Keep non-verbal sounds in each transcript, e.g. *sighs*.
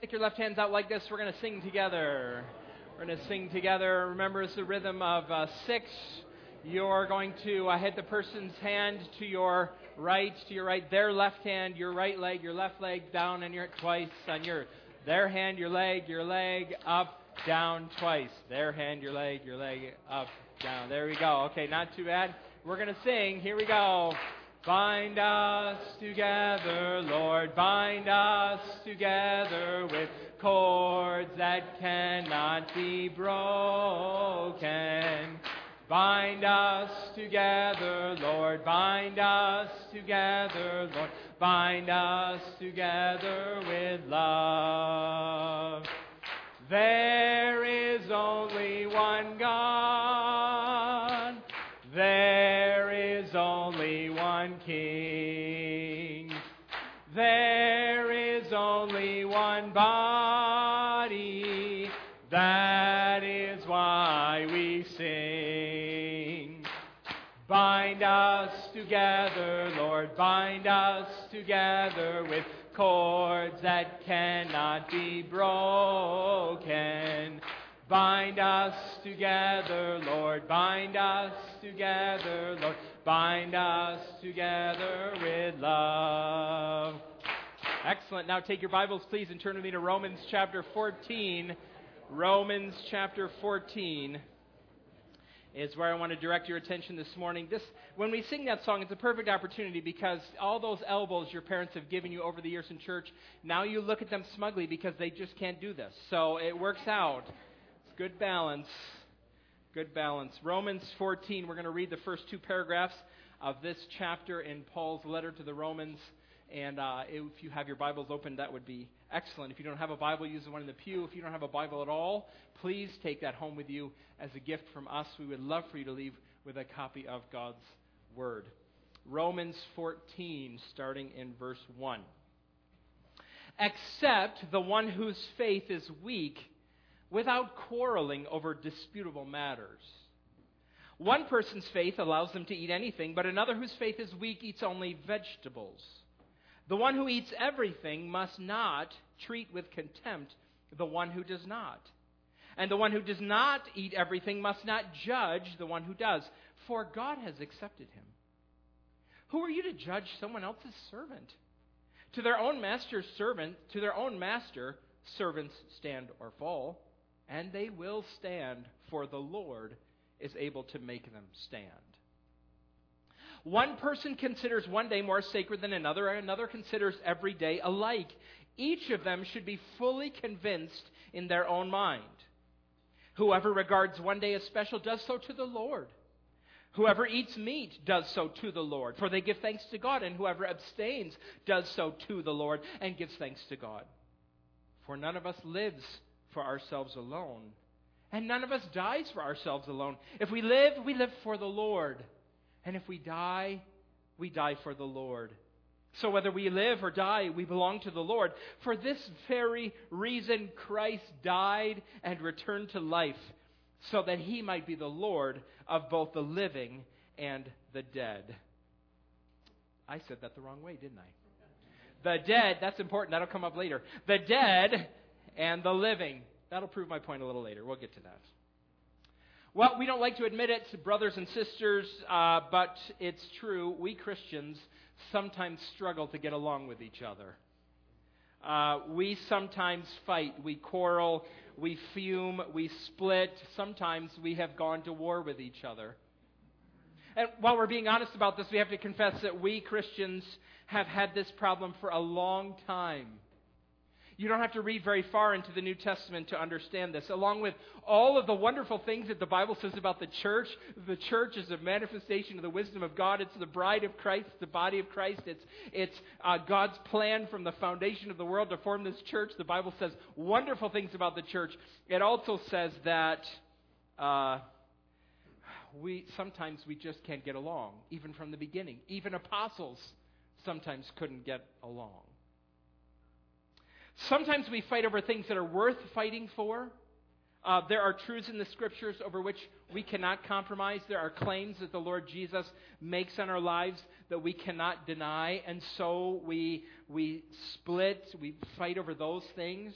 stick your left hands out like this. We're going to sing together. We're going to sing together. Remember, it's the rhythm of uh, six. You're going to uh, hit the person's hand to your right, to your right, their left hand, your right leg, your left leg, down, and your twice on your their hand, your leg, your leg, up, down, twice. Their hand, your leg, your leg, up, down. There we go. Okay, not too bad. We're going to sing. Here we go. Bind us together, Lord, bind us together with cords that cannot be broken. Bind us together, Lord, bind us together, Lord, bind us together with love. There is only one God. There King. There is only one body. That is why we sing. Bind us together, Lord, bind us together with cords that cannot be broken. Bind us together, Lord, bind us together, Lord, bind us together with love. Excellent. Now take your Bibles, please, and turn with me to Romans chapter 14. Romans chapter 14 is where I want to direct your attention this morning. This, when we sing that song, it's a perfect opportunity because all those elbows your parents have given you over the years in church, now you look at them smugly because they just can't do this. So it works out. It's good balance. Good balance. Romans 14, we're going to read the first two paragraphs of this chapter in Paul's letter to the Romans. And uh, if you have your Bibles open, that would be excellent. If you don't have a Bible, use the one in the pew. If you don't have a Bible at all, please take that home with you as a gift from us. We would love for you to leave with a copy of God's Word. Romans 14, starting in verse 1. Except the one whose faith is weak without quarreling over disputable matters. One person's faith allows them to eat anything, but another whose faith is weak eats only vegetables. The one who eats everything must not treat with contempt the one who does not. And the one who does not eat everything must not judge the one who does, for God has accepted him. Who are you to judge someone else's servant? To their own master's servant, to their own master, servants stand or fall, and they will stand, for the Lord is able to make them stand. One person considers one day more sacred than another, and another considers every day alike. Each of them should be fully convinced in their own mind. Whoever regards one day as special does so to the Lord. Whoever eats meat does so to the Lord, for they give thanks to God, and whoever abstains does so to the Lord and gives thanks to God. For none of us lives for ourselves alone, and none of us dies for ourselves alone. If we live, we live for the Lord. And if we die, we die for the Lord. So whether we live or die, we belong to the Lord. For this very reason, Christ died and returned to life, so that he might be the Lord of both the living and the dead. I said that the wrong way, didn't I? The dead, that's important, that'll come up later. The dead and the living. That'll prove my point a little later. We'll get to that. Well, we don't like to admit it, brothers and sisters, uh, but it's true. We Christians sometimes struggle to get along with each other. Uh, we sometimes fight, we quarrel, we fume, we split. Sometimes we have gone to war with each other. And while we're being honest about this, we have to confess that we Christians have had this problem for a long time. You don't have to read very far into the New Testament to understand this. Along with all of the wonderful things that the Bible says about the church, the church is a manifestation of the wisdom of God. It's the bride of Christ, the body of Christ. It's, it's uh, God's plan from the foundation of the world to form this church. The Bible says wonderful things about the church. It also says that uh, we sometimes we just can't get along, even from the beginning. Even apostles sometimes couldn't get along. Sometimes we fight over things that are worth fighting for. Uh, there are truths in the scriptures over which we cannot compromise. There are claims that the Lord Jesus makes on our lives that we cannot deny. And so we, we split, we fight over those things.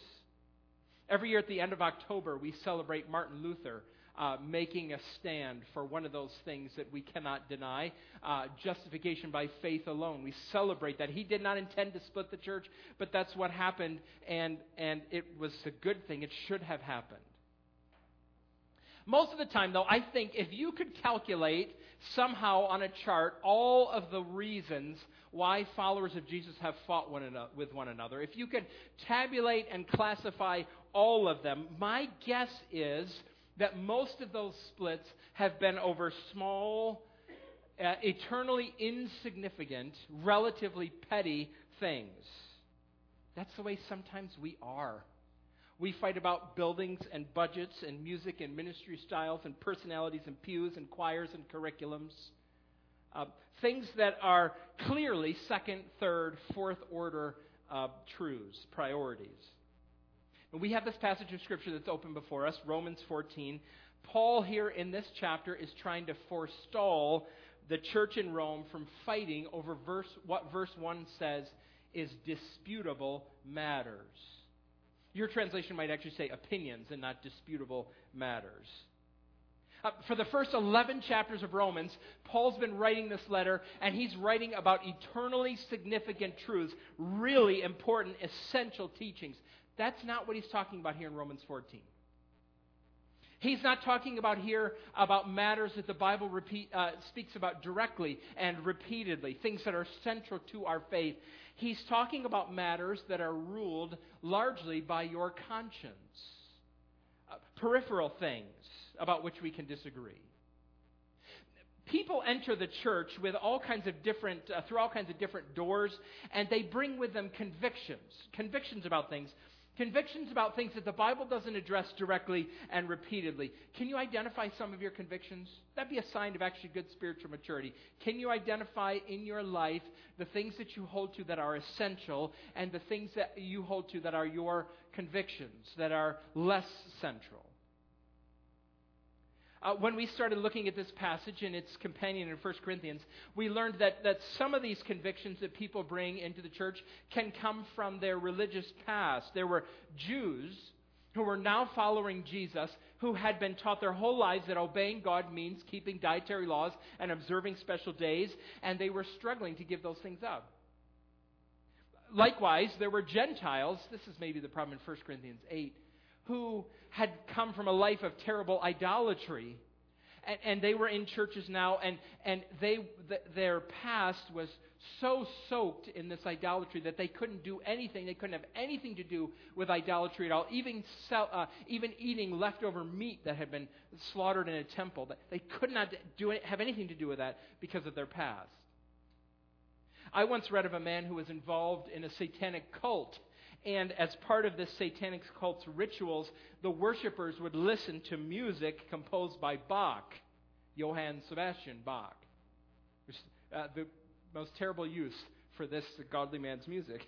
Every year at the end of October, we celebrate Martin Luther uh, making a stand for one of those things that we cannot deny uh, justification by faith alone. We celebrate that. He did not intend to split the church, but that's what happened, and, and it was a good thing. It should have happened. Most of the time, though, I think if you could calculate somehow on a chart all of the reasons why followers of Jesus have fought one another, with one another, if you could tabulate and classify all of them, my guess is that most of those splits have been over small, uh, eternally insignificant, relatively petty things. That's the way sometimes we are. We fight about buildings and budgets and music and ministry styles and personalities and pews and choirs and curriculums. Uh, things that are clearly second, third, fourth order uh, truths, priorities. We have this passage of Scripture that's open before us, Romans 14. Paul, here in this chapter, is trying to forestall the church in Rome from fighting over verse, what verse 1 says is disputable matters. Your translation might actually say opinions and not disputable matters. Uh, for the first 11 chapters of Romans, Paul's been writing this letter, and he's writing about eternally significant truths, really important, essential teachings. That's not what he's talking about here in Romans 14. He's not talking about here about matters that the Bible repeat, uh, speaks about directly and repeatedly, things that are central to our faith. He's talking about matters that are ruled largely by your conscience, uh, peripheral things about which we can disagree. People enter the church with all kinds of different, uh, through all kinds of different doors, and they bring with them convictions, convictions about things Convictions about things that the Bible doesn't address directly and repeatedly. Can you identify some of your convictions? That'd be a sign of actually good spiritual maturity. Can you identify in your life the things that you hold to that are essential and the things that you hold to that are your convictions, that are less central? Uh, when we started looking at this passage and its companion in 1 Corinthians, we learned that, that some of these convictions that people bring into the church can come from their religious past. There were Jews who were now following Jesus who had been taught their whole lives that obeying God means keeping dietary laws and observing special days, and they were struggling to give those things up. Likewise, there were Gentiles, this is maybe the problem in 1 Corinthians 8, who had come from a life of terrible idolatry. And, and they were in churches now, and, and they, th- their past was so soaked in this idolatry that they couldn't do anything. They couldn't have anything to do with idolatry at all, even, sell, uh, even eating leftover meat that had been slaughtered in a temple. They could not do it, have anything to do with that because of their past. I once read of a man who was involved in a satanic cult and as part of this satanic cult's rituals, the worshippers would listen to music composed by Bach, Johann Sebastian Bach. Uh, the most terrible use for this godly man's music.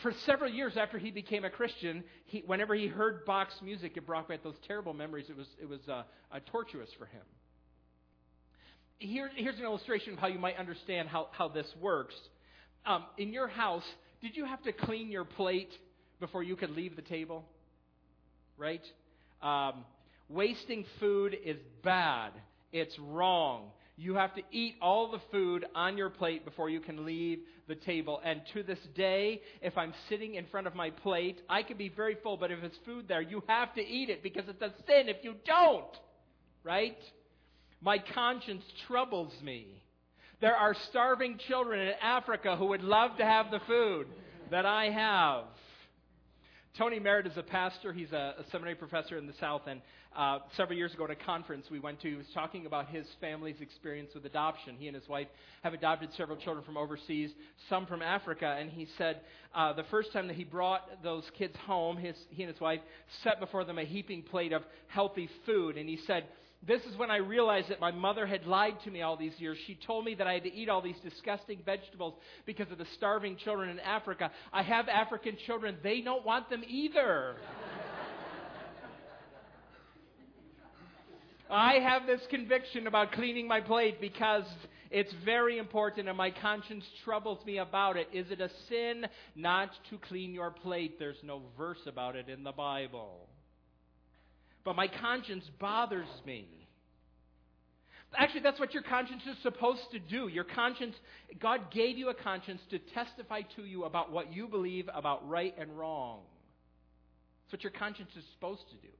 For several years after he became a Christian, he, whenever he heard Bach's music, it brought back those terrible memories. It was, it was uh, uh, tortuous for him. Here, here's an illustration of how you might understand how, how this works. Um, in your house, did you have to clean your plate before you could leave the table? Right? Um, wasting food is bad. It's wrong. You have to eat all the food on your plate before you can leave the table. And to this day, if I'm sitting in front of my plate, I can be very full, but if it's food there, you have to eat it because it's a sin if you don't. Right? My conscience troubles me. There are starving children in Africa who would love to have the food that I have. Tony Merida is a pastor. He's a, a seminary professor in the South. And uh, several years ago at a conference we went to, he was talking about his family's experience with adoption. He and his wife have adopted several children from overseas, some from Africa. And he said uh, the first time that he brought those kids home, his, he and his wife set before them a heaping plate of healthy food. And he said, this is when I realized that my mother had lied to me all these years. She told me that I had to eat all these disgusting vegetables because of the starving children in Africa. I have African children. They don't want them either. I have this conviction about cleaning my plate because it's very important and my conscience troubles me about it. Is it a sin not to clean your plate? There's no verse about it in the Bible. But my conscience bothers me. Actually, that's what your conscience is supposed to do. Your conscience, God gave you a conscience to testify to you about what you believe about right and wrong. That's what your conscience is supposed to do.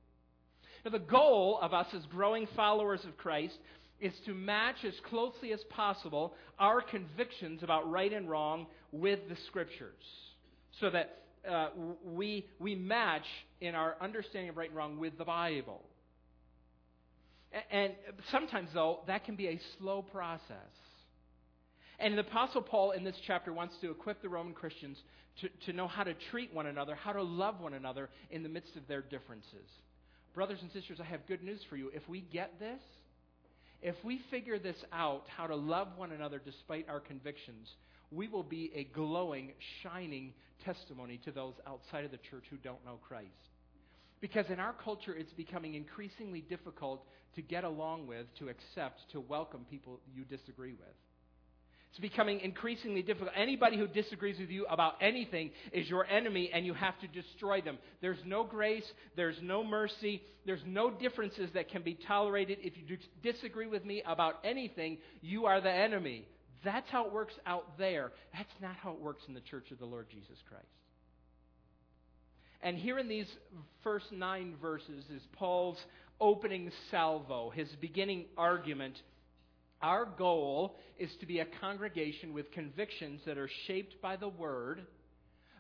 Now, the goal of us as growing followers of Christ is to match as closely as possible our convictions about right and wrong with the Scriptures so that uh, we, we match in our understanding of right and wrong with the Bible. And sometimes, though, that can be a slow process. And the Apostle Paul in this chapter wants to equip the Roman Christians to, to know how to treat one another, how to love one another in the midst of their differences. Brothers and sisters, I have good news for you. If we get this, if we figure this out, how to love one another despite our convictions, we will be a glowing, shining testimony to those outside of the church who don't know Christ. Because in our culture, it's becoming increasingly difficult to get along with, to accept, to welcome people you disagree with. It's becoming increasingly difficult. Anybody who disagrees with you about anything is your enemy, and you have to destroy them. There's no grace, there's no mercy, there's no differences that can be tolerated. If you disagree with me about anything, you are the enemy. That's how it works out there. That's not how it works in the church of the Lord Jesus Christ. And here in these first nine verses is Paul's opening salvo, his beginning argument our goal is to be a congregation with convictions that are shaped by the Word,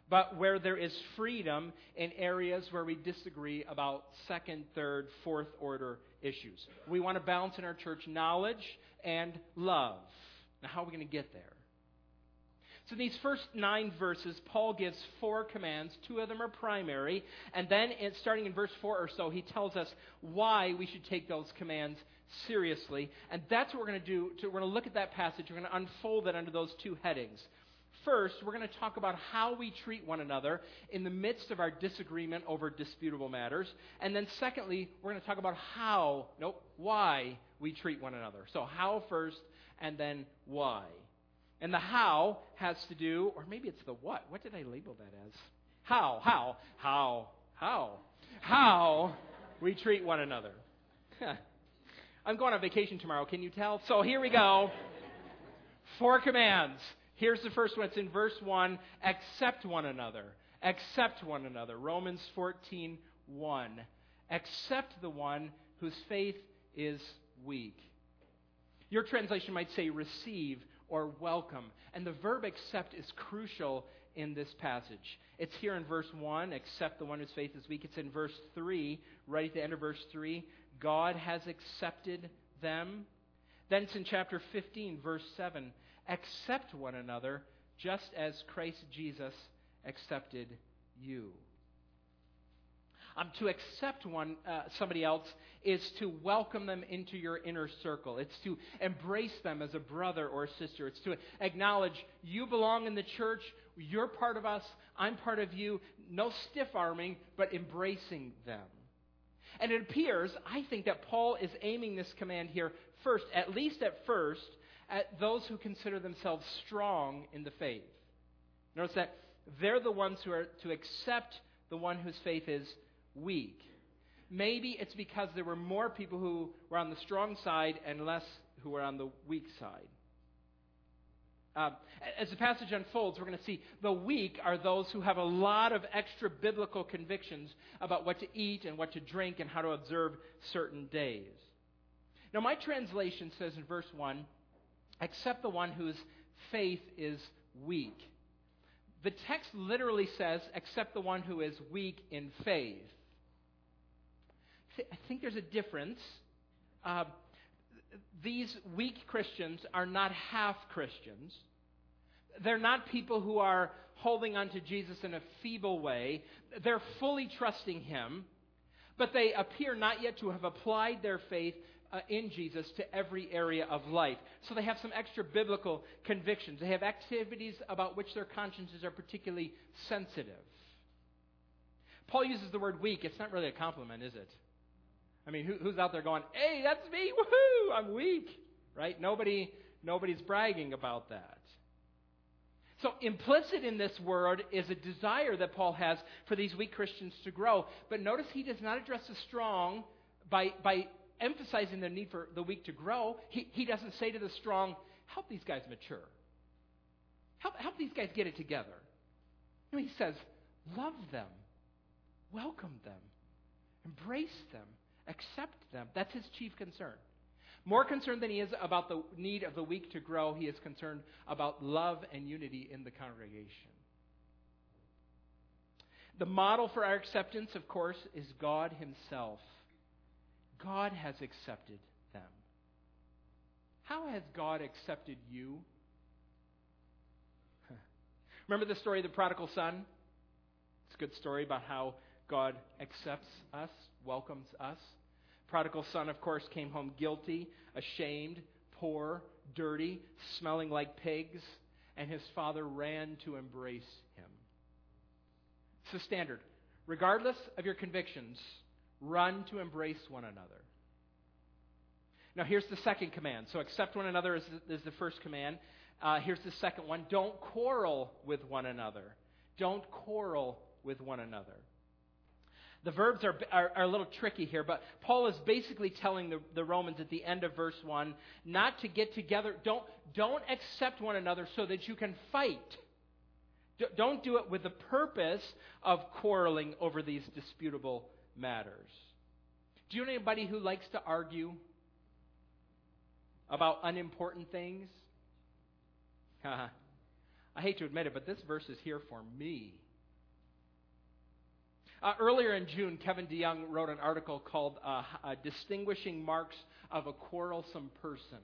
but where there is freedom in areas where we disagree about second, third, fourth order issues. We want to balance in our church knowledge and love. Now, how are we going to get there? So, these first nine verses, Paul gives four commands. Two of them are primary. And then, starting in verse 4 or so, he tells us why we should take those commands seriously. And that's what we're going to do. We're going to look at that passage. We're going to unfold it under those two headings. First, we're going to talk about how we treat one another in the midst of our disagreement over disputable matters. And then, secondly, we're going to talk about how, nope, why we treat one another. So, how first, and then why. And the how has to do, or maybe it's the what. What did I label that as? How, how, how, how, how we treat one another. *laughs* I'm going on vacation tomorrow, can you tell? So here we go. Four commands. Here's the first one. It's in verse 1. Accept one another. Accept one another. Romans 14, 1. Accept the one whose faith is weak. Your translation might say receive or welcome. And the verb accept is crucial in this passage. It's here in verse 1, accept the one whose faith is weak. It's in verse 3, right at the end of verse 3, God has accepted them. Then it's in chapter 15, verse 7, accept one another just as Christ Jesus accepted you. Um, to accept one, uh, somebody else is to welcome them into your inner circle. It's to embrace them as a brother or a sister. It's to acknowledge you belong in the church, you're part of us, I'm part of you. No stiff arming, but embracing them. And it appears, I think, that Paul is aiming this command here first, at least at first, at those who consider themselves strong in the faith. Notice that they're the ones who are to accept the one whose faith is weak. Maybe it's because there were more people who were on the strong side and less who were on the weak side. Uh, as the passage unfolds, we're going to see the weak are those who have a lot of extra biblical convictions about what to eat and what to drink and how to observe certain days. Now, my translation says in verse 1 accept the one whose faith is weak. The text literally says, accept the one who is weak in faith. I think there's a difference. Uh, these weak Christians are not half Christians. They're not people who are holding on to Jesus in a feeble way. They're fully trusting Him, but they appear not yet to have applied their faith uh, in Jesus to every area of life. So they have some extra biblical convictions. They have activities about which their consciences are particularly sensitive. Paul uses the word weak. It's not really a compliment, is it? I mean, who, who's out there going, "Hey, that's me! Woohoo! I'm weak." Right? Nobody, nobody's bragging about that. So, implicit in this word is a desire that Paul has for these weak Christians to grow. But notice he does not address the strong by, by emphasizing the need for the weak to grow. He, he doesn't say to the strong, help these guys mature, help, help these guys get it together. No, he says, love them, welcome them, embrace them, accept them. That's his chief concern. More concerned than he is about the need of the weak to grow, he is concerned about love and unity in the congregation. The model for our acceptance, of course, is God Himself. God has accepted them. How has God accepted you? *laughs* Remember the story of the prodigal son? It's a good story about how God accepts us, welcomes us. Prodigal son, of course, came home guilty, ashamed, poor, dirty, smelling like pigs, and his father ran to embrace him. It's the standard. Regardless of your convictions, run to embrace one another. Now, here's the second command. So, accept one another is, is the first command. Uh, here's the second one don't quarrel with one another. Don't quarrel with one another. The verbs are, are, are, a little tricky here, but Paul is basically telling the, the Romans at the end of verse 1 not to get together. Don't, don't accept one another so that you can fight. D- don't do it with the purpose of quarreling over these disputable matters. Do you know anybody who likes to argue about unimportant things? *laughs* I hate to admit it, but this verse is here for me. Uh, earlier in June, Kevin DeYoung wrote an article called uh, uh, Distinguishing Marks of a Quarrelsome Person.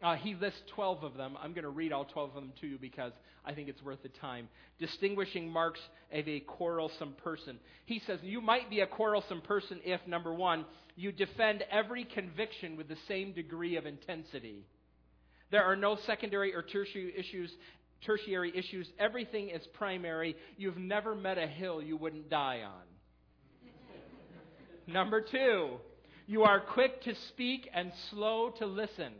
Uh, he lists 12 of them. I'm going to read all 12 of them to you because I think it's worth the time. Distinguishing marks of a quarrelsome person. He says, You might be a quarrelsome person if, number one, you defend every conviction with the same degree of intensity. There are no secondary or tertiary issues tertiary issues. Everything is primary. You've never met a hill you wouldn't die on. Number two, you are quick to speak and slow to listen.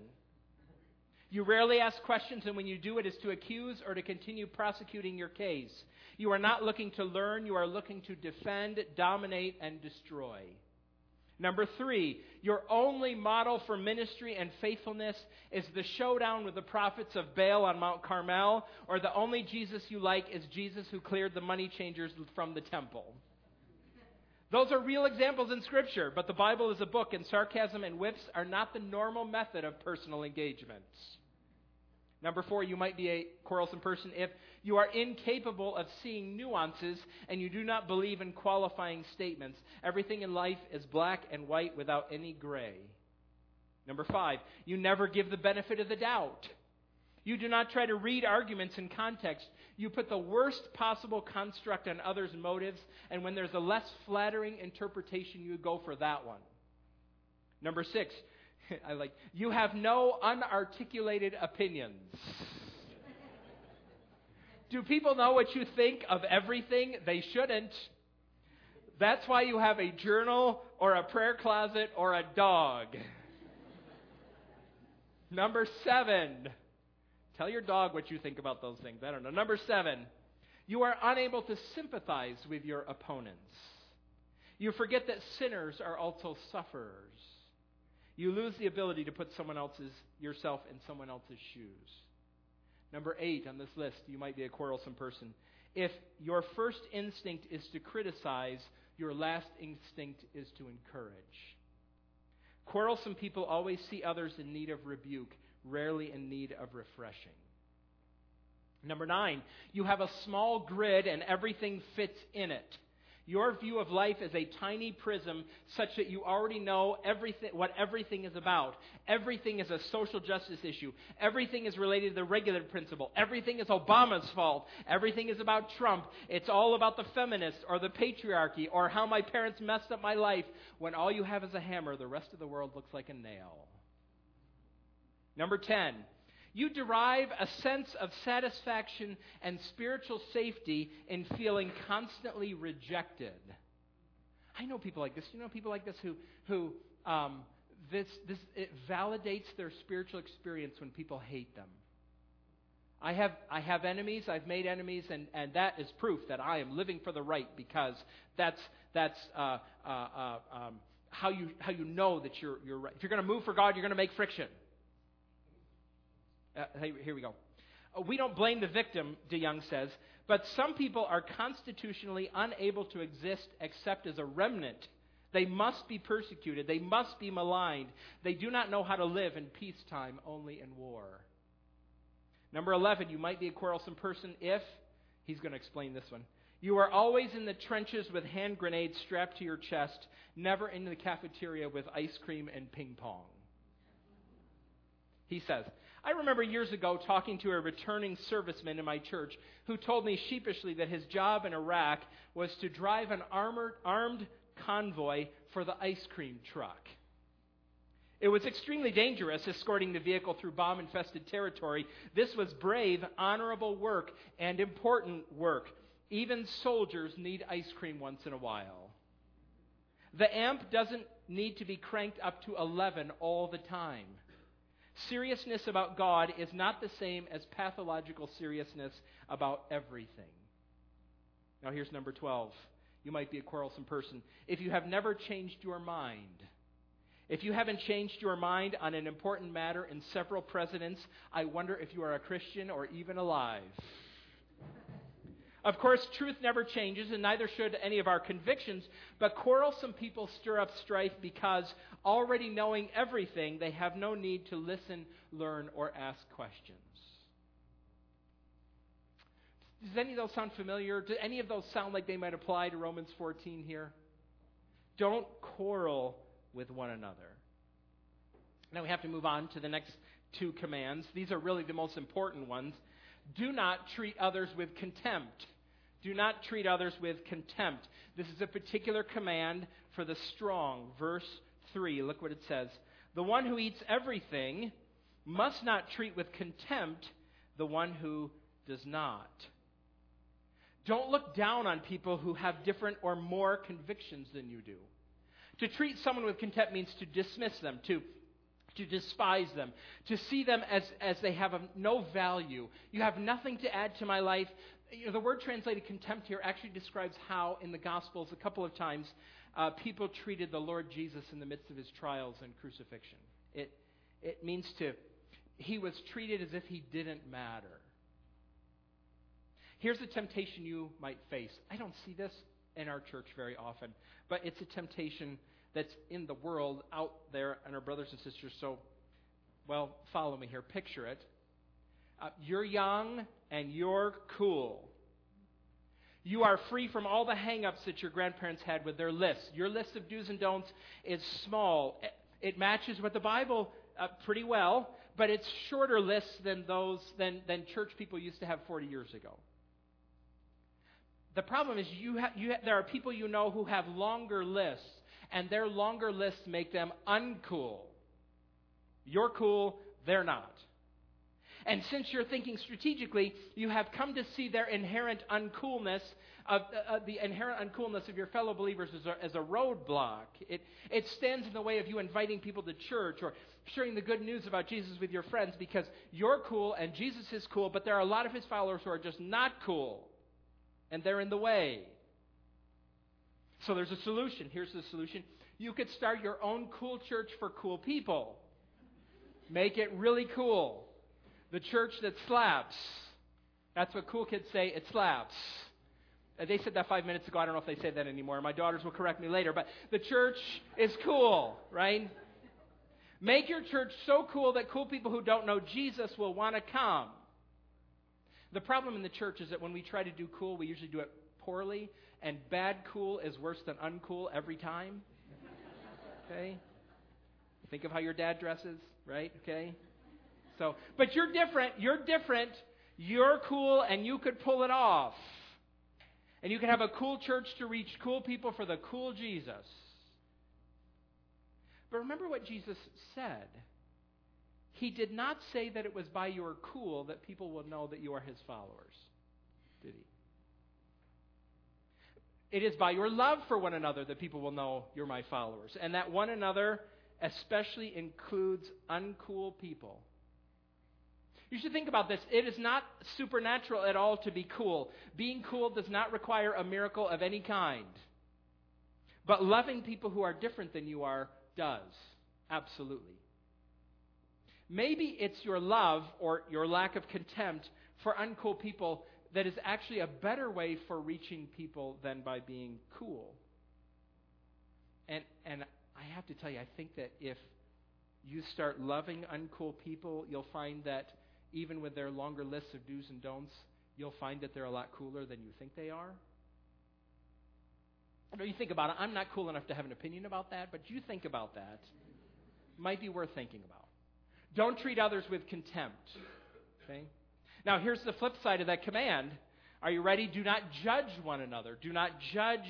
You rarely ask questions, and when you do, it is to accuse or to continue prosecuting your case. You are not looking to learn, you are looking to defend, dominate, and destroy. Number three, your only model for ministry and faithfulness is the showdown with the prophets of Baal on Mount Carmel, or the only Jesus you like is Jesus who cleared the money changers from the temple. Those are real examples in Scripture, but the Bible is a book, and sarcasm and whips are not the normal method of personal engagements. Number four, you might be a quarrelsome person if you are incapable of seeing nuances and you do not believe in qualifying statements. Everything in life is black and white without any gray. Number five, you never give the benefit of the doubt. You do not try to read arguments in context. You put the worst possible construct on others' motives, and when there's a less flattering interpretation, you go for that one. Number six, *laughs* I like, you have no unarticulated opinions. *laughs* Do people know what you think of everything? They shouldn't. That's why you have a journal or a prayer closet or a dog. *laughs* Number seven, tell your dog what you think about those things. I don't know. Number seven, you are unable to sympathize with your opponents. You forget that sinners are also sufferers. You lose the ability to put someone else's yourself in someone else's shoes. Number eight on this list, you might be a quarrelsome person. If your first instinct is to criticize, your last instinct is to encourage. Quarrelsome people always see others in need of rebuke, rarely in need of refreshing. Number nine, you have a small grid and everything fits in it. Your view of life is a tiny prism such that you already know everything, what everything is about. Everything is a social justice issue. Everything is related to the regulative principle. Everything is Obama's fault. Everything is about Trump. It's all about the feminists or the patriarchy or how my parents messed up my life when all you have is a hammer. The rest of the world looks like a nail. Number 10, you derive a sense of satisfaction and spiritual safety in feeling constantly rejected. I know people like this. You know people like this who, who um, this, this, it validates their spiritual experience when people hate them. I have, I have enemies, I've made enemies, and, and that is proof that I am living for the right because that's, that's uh, uh, uh, um, how, you, how you know that you're, you're right. If you're going to move for God, you're going to make friction. Uh, here we go. Uh, we don't blame the victim, DeYoung says, but some people are constitutionally unable to exist except as a remnant. They must be persecuted. They must be maligned. They do not know how to live in peacetime, only in war. Number 11, you might be a quarrelsome person if, he's going to explain this one. You are always in the trenches with hand grenades strapped to your chest, never in the cafeteria with ice cream and ping pong. He says, I remember years ago talking to a returning serviceman in my church who told me sheepishly that his job in Iraq was to drive an armored, armed convoy for the ice cream truck. It was extremely dangerous escorting the vehicle through bomb infested territory. This was brave, honorable work and important work. Even soldiers need ice cream once in a while. The amp doesn't need to be cranked up to 11 all the time. Seriousness about God is not the same as pathological seriousness about everything. Now, here's number 12. You might be a quarrelsome person. If you have never changed your mind, if you haven't changed your mind on an important matter in several presidents, I wonder if you are a Christian or even alive. Of course, truth never changes, and neither should any of our convictions, but quarrelsome people stir up strife because, already knowing everything, they have no need to listen, learn, or ask questions. Does any of those sound familiar? Do any of those sound like they might apply to Romans 14 here? Don't quarrel with one another. Now we have to move on to the next two commands. These are really the most important ones. Do not treat others with contempt. Do not treat others with contempt. This is a particular command for the strong. Verse 3, look what it says. The one who eats everything must not treat with contempt the one who does not. Don't look down on people who have different or more convictions than you do. To treat someone with contempt means to dismiss them, to, to despise them, to see them as, as they have no value. You have nothing to add to my life. You know, the word translated contempt here actually describes how, in the Gospels, a couple of times, uh, people treated the Lord Jesus in the midst of his trials and crucifixion. It, it means to, he was treated as if he didn't matter. Here's a temptation you might face. I don't see this in our church very often, but it's a temptation that's in the world out there and our brothers and sisters. So, well, follow me here. Picture it. Uh, you're young and you're cool. You are free from all the hang-ups that your grandparents had with their lists. Your list of do's and don'ts is small. It matches with the Bible uh, pretty well, but it's shorter lists than those than, than church people used to have 40 years ago. The problem is you ha- you ha- there are people you know who have longer lists, and their longer lists make them uncool. You're cool, they're not. And since you're thinking strategically, you have come to see their inherent uncoolness, of, uh, the inherent uncoolness of your fellow believers as a, as a roadblock. It, it stands in the way of you inviting people to church or sharing the good news about Jesus with your friends because you're cool and Jesus is cool, but there are a lot of his followers who are just not cool and they're in the way. So there's a solution. Here's the solution. You could start your own cool church for cool people. Make it really cool. The church that slaps. That's what cool kids say. It slaps. Uh, they said that five minutes ago. I don't know if they say that anymore. My daughters will correct me later. But the church is cool, right? Make your church so cool that cool people who don't know Jesus will want to come. The problem in the church is that when we try to do cool, we usually do it poorly, and bad cool is worse than uncool every time. *laughs* Okay? Think of how your dad dresses, right? Okay? So, but you're different. You're different. You're cool, and you could pull it off. And you can have a cool church to reach cool people for the cool Jesus. But remember what Jesus said. He did not say that it was by your cool that people will know that you are his followers, did he? It is by your love for one another that people will know you're my followers. And that one another especially includes uncool people. You should think about this. It is not supernatural at all to be cool. Being cool does not require a miracle of any kind. But loving people who are different than you are does. Absolutely. Maybe it's your love or your lack of contempt for uncool people that is actually a better way for reaching people than by being cool. And, and I have to tell you, I think that if you start loving uncool people, you'll find that even with their longer lists of do's and don'ts, you'll find that they're a lot cooler than you think they are. I know you think about it. I'm not cool enough to have an opinion about that, but you think about that. Might be worth thinking about. Don't treat others with contempt. Okay? Now, here's the flip side of that command. Are you ready? Do not judge one another. Do not judge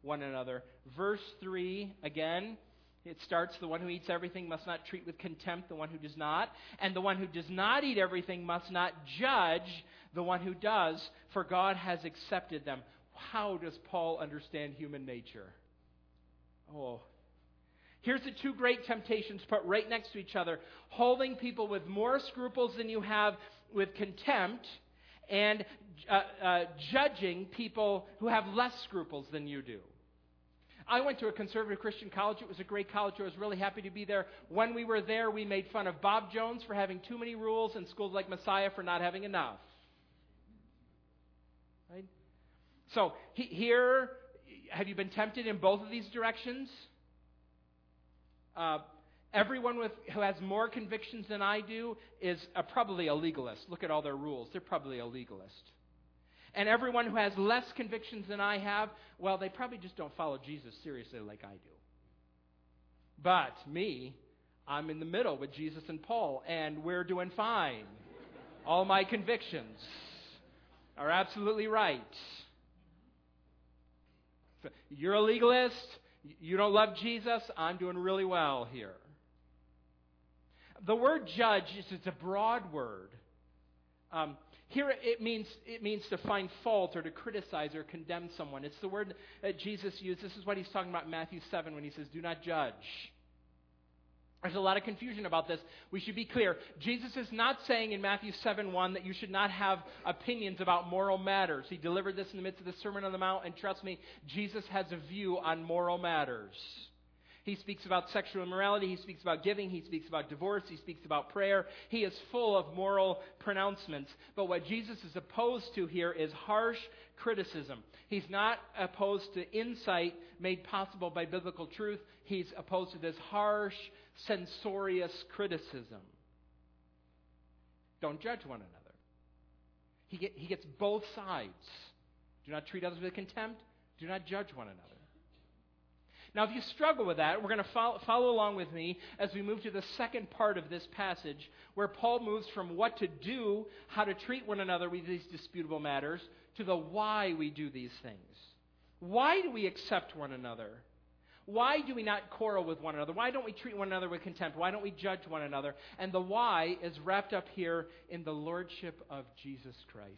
one another. Verse 3, again, it starts the one who eats everything must not treat with contempt the one who does not, and the one who does not eat everything must not judge the one who does, for God has accepted them. How does Paul understand human nature? Oh, Here's the two great temptations put right next to each other holding people with more scruples than you have with contempt, and uh, uh, judging people who have less scruples than you do. I went to a conservative Christian college. It was a great college. I was really happy to be there. When we were there, we made fun of Bob Jones for having too many rules and schools like Messiah for not having enough. Right? So, he, here, have you been tempted in both of these directions? Uh, everyone with, who has more convictions than I do is a, probably a legalist. Look at all their rules. They're probably a legalist. And everyone who has less convictions than I have, well, they probably just don't follow Jesus seriously like I do. But me, I'm in the middle with Jesus and Paul, and we're doing fine. All my convictions are absolutely right. You're a legalist. You don't love Jesus. I'm doing really well here. The word judge is it's a broad word. Um, here it means, it means to find fault or to criticize or condemn someone. It's the word that Jesus used. This is what he's talking about in Matthew 7 when he says, Do not judge. There's a lot of confusion about this. We should be clear. Jesus is not saying in Matthew 7 1 that you should not have opinions about moral matters. He delivered this in the midst of the Sermon on the Mount, and trust me, Jesus has a view on moral matters. He speaks about sexual immorality. He speaks about giving. He speaks about divorce. He speaks about prayer. He is full of moral pronouncements. But what Jesus is opposed to here is harsh criticism. He's not opposed to insight made possible by biblical truth. He's opposed to this harsh, censorious criticism. Don't judge one another. He, get, he gets both sides. Do not treat others with contempt. Do not judge one another. Now, if you struggle with that, we're going to follow, follow, along with me as we move to the second part of this passage, where Paul moves from what to do, how to treat one another with these disputable matters, to the why we do these things. Why do we accept one another? Why do we not quarrel with one another? Why don't we treat one another with contempt? Why don't we judge one another? And the why is wrapped up here in the lordship of Jesus Christ.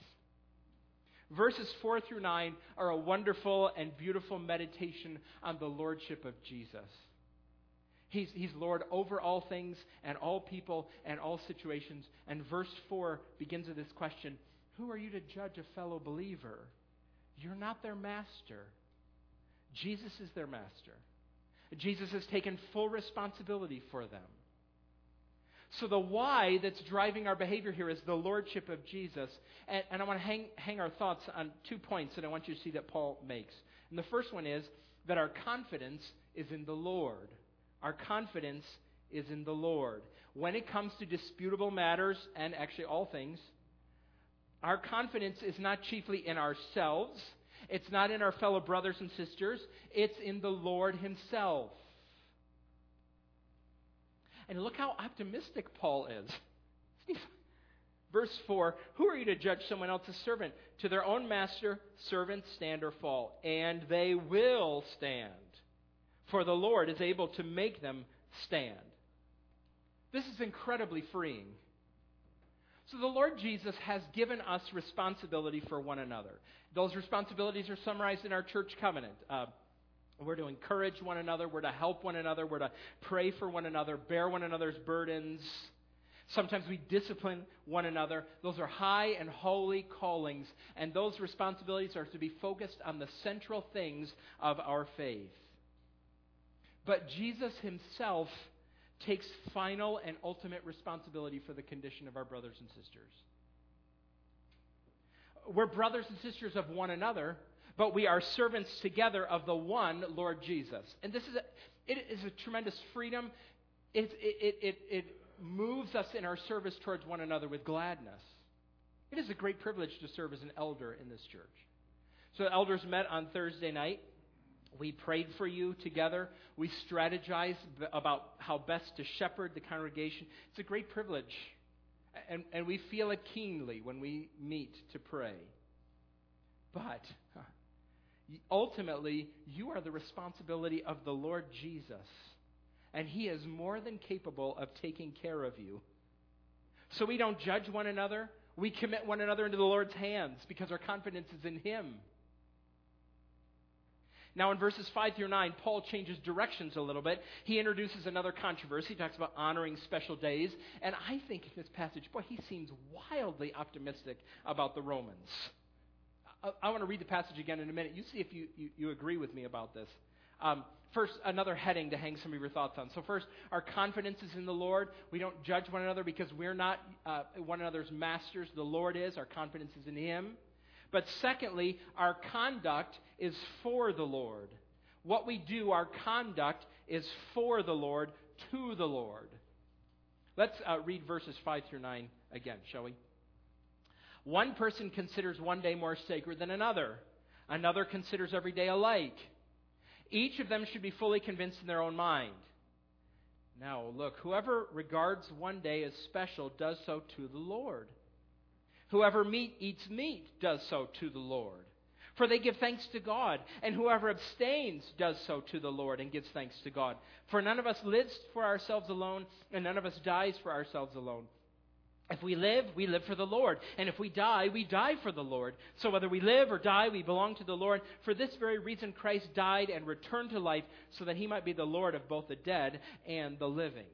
Verses 4 through 9 are a wonderful and beautiful meditation on the lordship of Jesus. He's, he's Lord over all things and all people and all situations. And verse 4 begins with this question Who are you to judge a fellow believer? You're not their master. Jesus is their master. Jesus has taken full responsibility for them. So, the why that's driving our behavior here is the lordship of Jesus. And, and, I want to hang, hang our thoughts on two points that I want you to see that Paul makes. And the first one is that our confidence is in the Lord. Our confidence is in the Lord. When it comes to disputable matters, and actually all things, our confidence is not chiefly in ourselves, it's not in our fellow brothers and sisters, it's in the Lord Himself. And look how optimistic Paul is. *laughs* Verse 4 Who are you to judge someone else's servant? To their own master, servants stand or fall, and they will stand. For the Lord is able to make them stand. This is incredibly freeing. So the Lord Jesus has given us responsibility for one another. Those responsibilities are summarized in our church covenant. Uh, we're to encourage one another. We're to help one another. We're to pray for one another, bear one another's burdens. Sometimes we discipline one another. Those are high and holy callings, and those responsibilities are to be focused on the central things of our faith. But Jesus himself takes final and ultimate responsibility for the condition of our brothers and sisters. We're brothers and sisters of one another, but we are servants together of the one Lord Jesus. And this is a, it is a tremendous freedom. It, it, it, it moves us in our service towards one another with gladness. It is a great privilege to serve as an elder in this church. So, elders met on Thursday night. We prayed for you together. We strategized about how best to shepherd the congregation. It's a great privilege. And, and we feel it keenly when we meet to pray. But ultimately, you are the responsibility of the Lord Jesus. And He is more than capable of taking care of you. So we don't judge one another. We commit one another into the Lord's hands because our confidence is in Him. Now, in verses 5 through 9, Paul changes directions a little bit. He introduces another controversy. He talks about honoring special days. And I think in this passage, boy, he seems wildly optimistic about the Romans. I, want to read the passage again in a minute. You see if you, you, you agree with me about this. Um, first, another heading to hang some of your thoughts on. So, first, our confidence is in the Lord. We don't judge one another because we're not uh, one another's masters. The Lord is. Our confidence is in Him. But secondly, our conduct is for the Lord. What we do, our conduct is for the Lord, to the Lord. Let's uh, read verses 5 through 9 again, shall we? One person considers one day more sacred than another, another considers every day alike. Each of them should be fully convinced in their own mind. Now, look, whoever regards one day as special does so to the Lord. Whoever meat eats meat does so to the Lord. For they give thanks to God, and whoever abstains does so to the Lord and gives thanks to God. For none of us lives for ourselves alone, and none of us dies for ourselves alone. If we live, we live for the Lord. And if we die, we die for the Lord. So whether we live or die, we belong to the Lord. For this very reason, Christ died and returned to life so that he might be the Lord of both the dead and the living.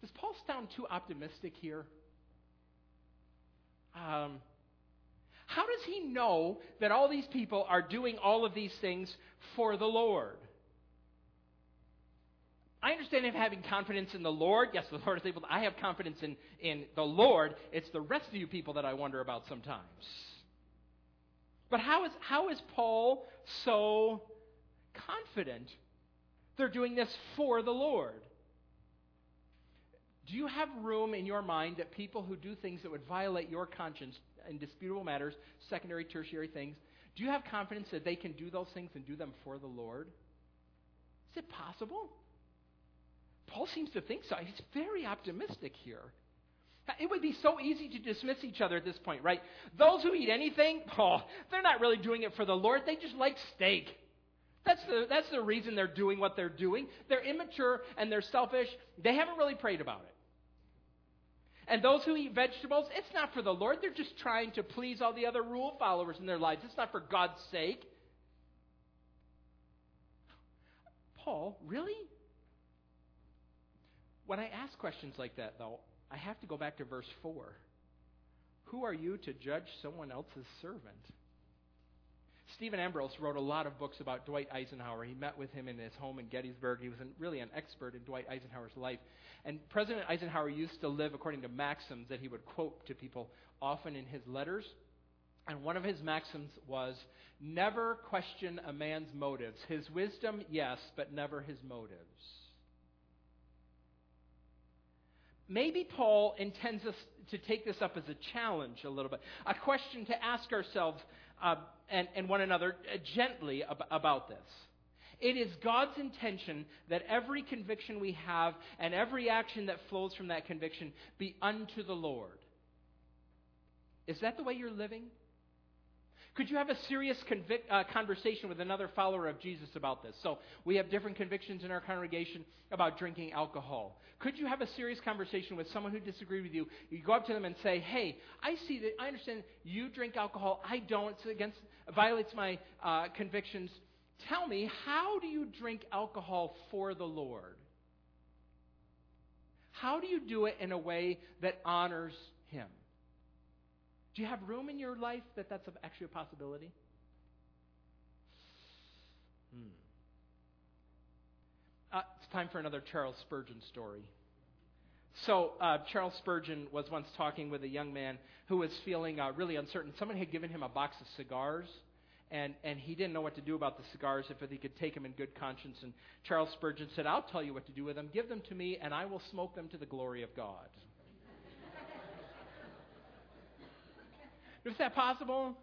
Does Paul sound too optimistic here? Um, how does he know that all these people are doing all of these things for the Lord? I understand having confidence in the Lord. Yes, the Lord is able to. I have confidence in, in the Lord. It's the rest of you people that I wonder about sometimes. But how is, how is Paul so confident they're doing this for the Lord? Do you have room in your mind that people who do things that would violate your conscience in disputable matters, secondary, tertiary things, do you have confidence that they can do those things and do them for the Lord? Is it possible? Paul seems to think so. He's very optimistic here. It would be so easy to dismiss each other at this point, right? Those who eat anything, *laughs* oh, they're not really doing it for the Lord. They just like steak. That's the, that's the reason they're doing what they're doing. They're immature and they're selfish. They haven't really prayed about it. And those who eat vegetables, it's not for the Lord. They're just trying to please all the other rule followers in their lives. It's not for God's sake. Paul, really? When I ask questions like that, though, I have to go back to verse 4. Who are you to judge someone else's servant? Stephen Ambrose wrote a lot of books about Dwight Eisenhower. He met with him in his home in Gettysburg. He was an, really an expert in Dwight Eisenhower's life. And President Eisenhower used to live according to maxims that he would quote to people often in his letters. And one of his maxims was never question a man's motives. His wisdom, yes, but never his motives. Maybe Paul intends us to take this up as a challenge a little bit, a question to ask ourselves uh, and, and one another uh, gently ab- about this. It is God's intention that every conviction we have and every action that flows from that conviction be unto the Lord. Is that the way you're living? Could you have a serious convic- uh, conversation with another follower of Jesus about this? So, we have different convictions in our congregation about drinking alcohol. Could you have a serious conversation with someone who disagreed with you? You go up to them and say, "Hey, I see that. I understand you drink alcohol. I don't. It's against violates my uh, convictions. Tell me, how do you drink alcohol for the Lord? How do you do it in a way that honors Him?" Do you have room in your life that that's actually a possibility? Hmm. Uh, it's time for another Charles Spurgeon story. So, uh, Charles Spurgeon was once talking with a young man who was feeling uh, really uncertain. Someone had given him a box of cigars, and, and he didn't know what to do about the cigars, if he could take them in good conscience. And Charles Spurgeon said, I'll tell you what to do with them. Give them to me, and I will smoke them to the glory of God. Is that possible?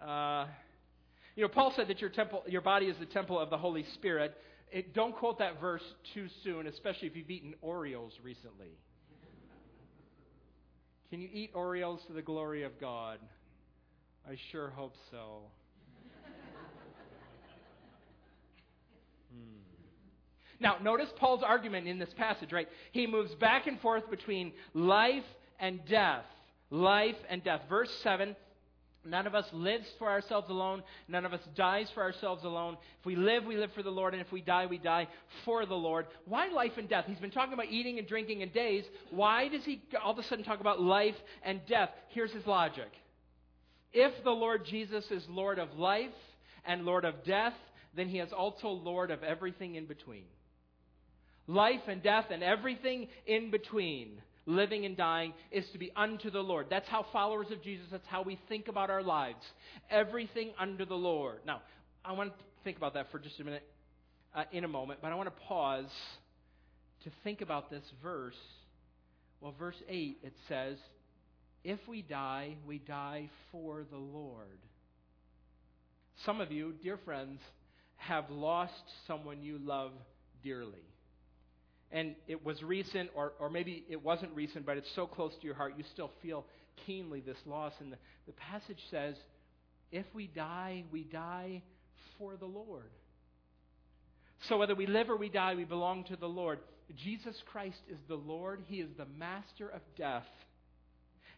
Uh, you know, Paul said that your temple, your body is the temple of the Holy Spirit. It, don't quote that verse too soon, especially if you've eaten Oreos recently. Can you eat Oreos to the glory of God? I sure hope so. hmm. Now, notice Paul's argument in this passage, right? He moves back and forth between life and death. Life and death. Verse 7 None of us lives for ourselves alone. None of us dies for ourselves alone. If we live, we live for the Lord. And if we die, we die for the Lord. Why life and death? He's been talking about eating and drinking and days. Why does he all of a sudden talk about life and death? Here's his logic. If the Lord Jesus is Lord of life and Lord of death, then he is also Lord of everything in between. Life and death and everything in between living and dying, is to be unto the Lord. That's how followers of Jesus, that's how we think about our lives. Everything under the Lord. Now, I want to think about that for just a minute uh, in a moment, but I want to pause to think about this verse. Well, verse 8, it says, If we die, we die for the Lord. Some of you, dear friends, have lost someone you love dearly and it was recent, or, or maybe it wasn't recent, but it's so close to your heart, you still feel keenly this loss. And the, the passage says, if we die, we die for the Lord. So whether we live or we die, we belong to the Lord. Jesus Christ is the Lord, He is the master of death.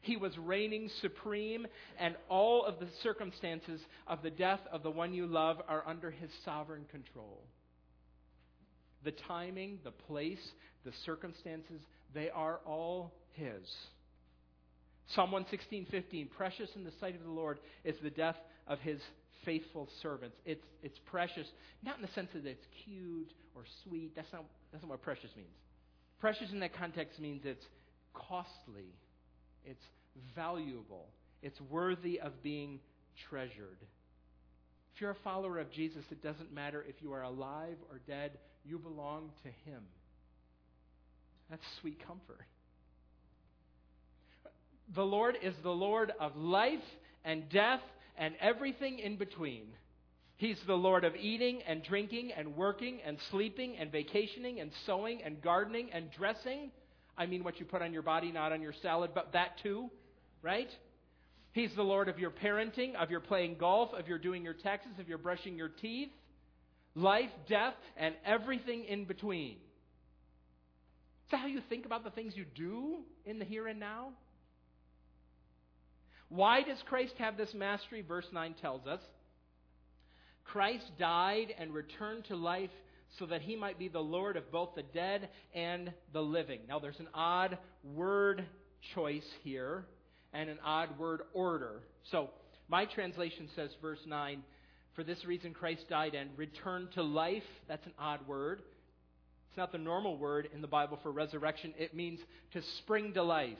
He was reigning supreme, and all of the circumstances of the death of the one you love are under His sovereign control. The timing, the place, the circumstances, they are all His. Psalm 116:15, precious in the sight of the Lord is the death of His faithful servants. It's, it's precious, not in the sense that it's cute or sweet. That's not, that's not what precious means. Precious in that context means it's costly, it's valuable, it's worthy of being treasured. If you're a follower of Jesus, it doesn't matter if you are alive or dead, you belong to Him. That's sweet comfort. The Lord is the Lord of life and death and everything in between. He's the Lord of eating and drinking and working and sleeping and vacationing and sewing and gardening and dressing. I mean, what you put on your body, not on your salad, but that too, right? He's the Lord of your parenting, of your playing golf, of your doing your taxes, of your brushing your teeth life, death, and everything in between. Is that how you think about the things you do in the here and now? Why does Christ have this mastery? Verse 9 tells us. Christ died and returned to life so that he might be the Lord of both the dead and the living. Now, there's an odd word choice here and an odd word order. So, my translation says, verse 9, for this reason, Christ died and returned to life. That's an odd word. It's not the normal word in the Bible for resurrection. It means to spring to life.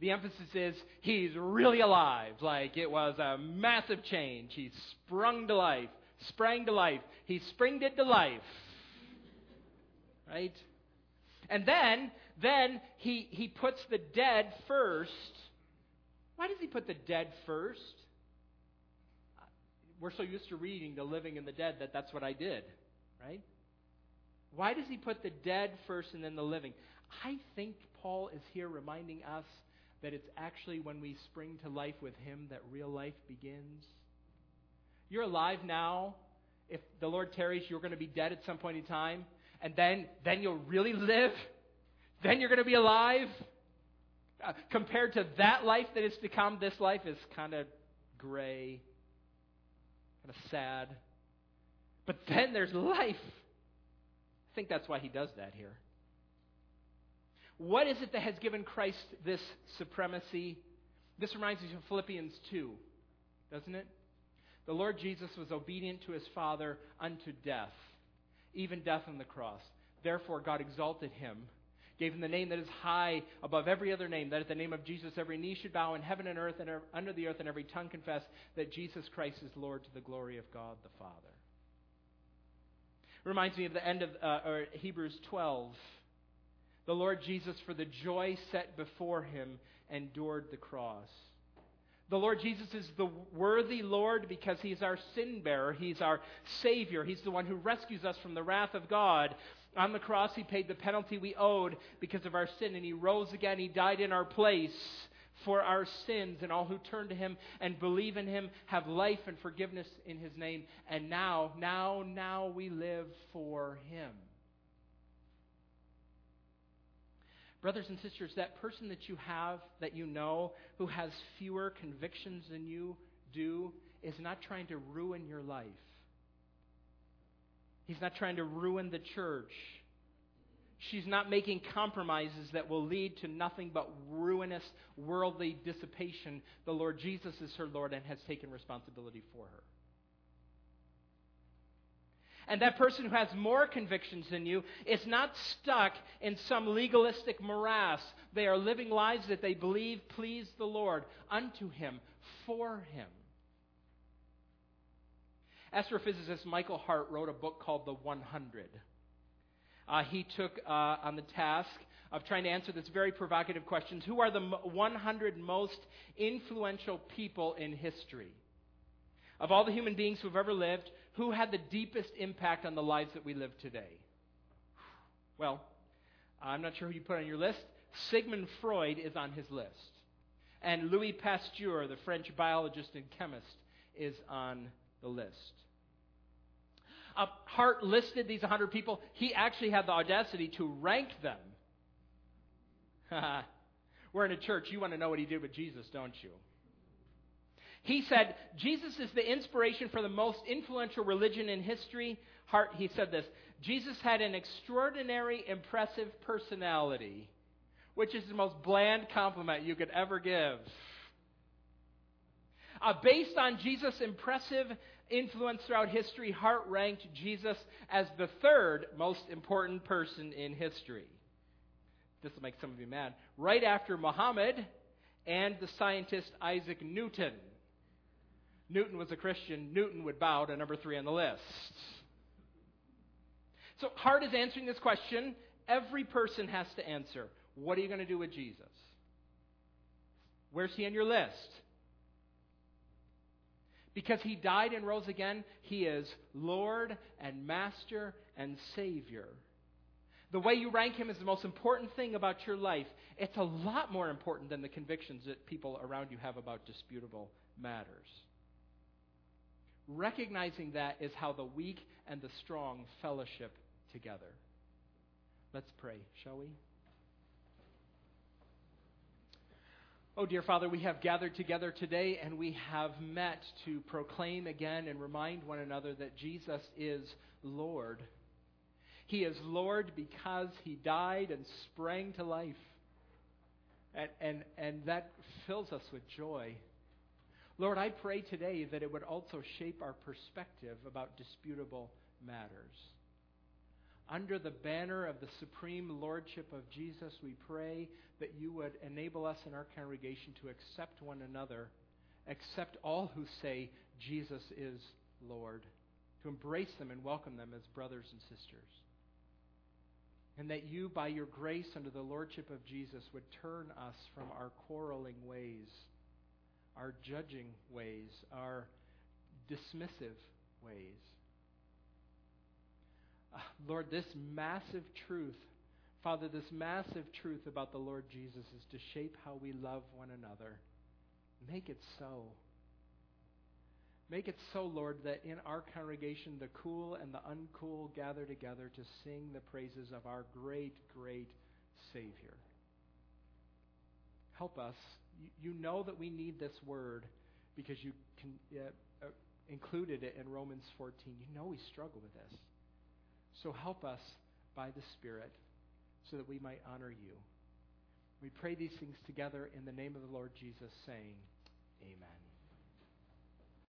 The emphasis is he's really alive. Like it was a massive change. He sprung to life, sprang to life. He springed it to life. Right? And then, then he, he puts the dead first. Why does he put the dead first? We're so used to reading the living and the dead that that's what I did, right? Why does he put the dead first and then the living? I think Paul is here reminding us that it's actually when we spring to life with Him that real life begins? You're alive now. If the Lord tarries, you're going to be dead at some point in time. And then, then you'll really live. Then you're going to be alive. Uh, compared to that life that is to come, this life is kind of gray, kind of sad. But then there's life. I think that's why he does that here. What is it that has given Christ this supremacy? This reminds me of Philippians 2, doesn't it? The Lord Jesus was obedient to his Father unto death, even death on the cross. Therefore, God exalted him, gave him the name that is high above every other name, that at the name of Jesus every knee should bow in heaven and earth and under the earth, and every tongue confess that Jesus Christ is Lord to the glory of God the Father. Reminds me of the end of uh, Hebrews 12. The Lord Jesus, for the joy set before him, endured the cross. The Lord Jesus is the worthy Lord because He's our sin bearer. He's our Savior. He's the one who rescues us from the wrath of God. On the cross, He paid the penalty we owed because of our sin, and He rose again. He died in our place for our sins, and all who turn to Him and believe in Him have life and forgiveness in His name. And now, now, now we live for Him. Brothers and sisters, that person that you have, that you know, who has fewer convictions than you do, is not trying to ruin your life. He's not trying to ruin the church. She's not making compromises that will lead to nothing but ruinous worldly dissipation. The Lord Jesus is her Lord and has taken responsibility for her. And that person who has more convictions than you is not stuck in some legalistic morass. They are living lives that they believe please the Lord, unto Him, for Him. Astrophysicist Michael Hart wrote a book called The 100. Uh, he took uh, on the task of trying to answer this very provocative question Who are the 100 most influential people in history? Of all the human beings who have ever lived, who had the deepest impact on the lives that we live today? Well, I'm not sure who you put on your list. Sigmund Freud is on his list. And Louis Pasteur, the French biologist and chemist, is on the list. Uh, Hart listed these 100 people. He actually had the audacity to rank them. *laughs* We're in a church. You want to know what he did with Jesus, don't you? He said, Jesus is the inspiration for the most influential religion in history. Hart, he said this Jesus had an extraordinary, impressive personality, which is the most bland compliment you could ever give. Uh, based on Jesus' impressive influence throughout history, Hart ranked Jesus as the third most important person in history. This will make some of you mad. Right after Muhammad and the scientist Isaac Newton. Newton was a Christian, Newton would bow to number three on the list. So Hart is answering this question. Every person has to answer. What are you going to do with Jesus? Where's he on your list? Because he died and rose again, he is Lord and Master and Savior. The way you rank him is the most important thing about your life. It's a lot more important than the convictions that people around you have about disputable matters. Recognizing that is how the weak and the strong fellowship together. Let's pray, shall we? Oh, dear Father, we have gathered together today and we have met to proclaim again and remind one another that Jesus is Lord. He is Lord because he died and sprang to life. And, and, and that fills us with joy. Lord, I pray today that it would also shape our perspective about disputable matters. Under the banner of the supreme lordship of Jesus, we pray that you would enable us in our congregation to accept one another, accept all who say Jesus is Lord, to embrace them and welcome them as brothers and sisters. And that you, by your grace under the lordship of Jesus, would turn us from our quarreling ways our judging ways, our dismissive ways. *sighs* Lord, this massive truth Father, this massive truth about the Lord Jesus is to shape how we love one another. Make it so. Make it so, Lord, that in our congregation the cool and the uncool gather together to sing the praises of our great, great Savior. Help us. You know that we need this word because you uh, uh, included it in Romans 14. You know we struggle with this. So help us by the Spirit so that we might honor you. We pray these things together in the name of the Lord Jesus, saying, Amen.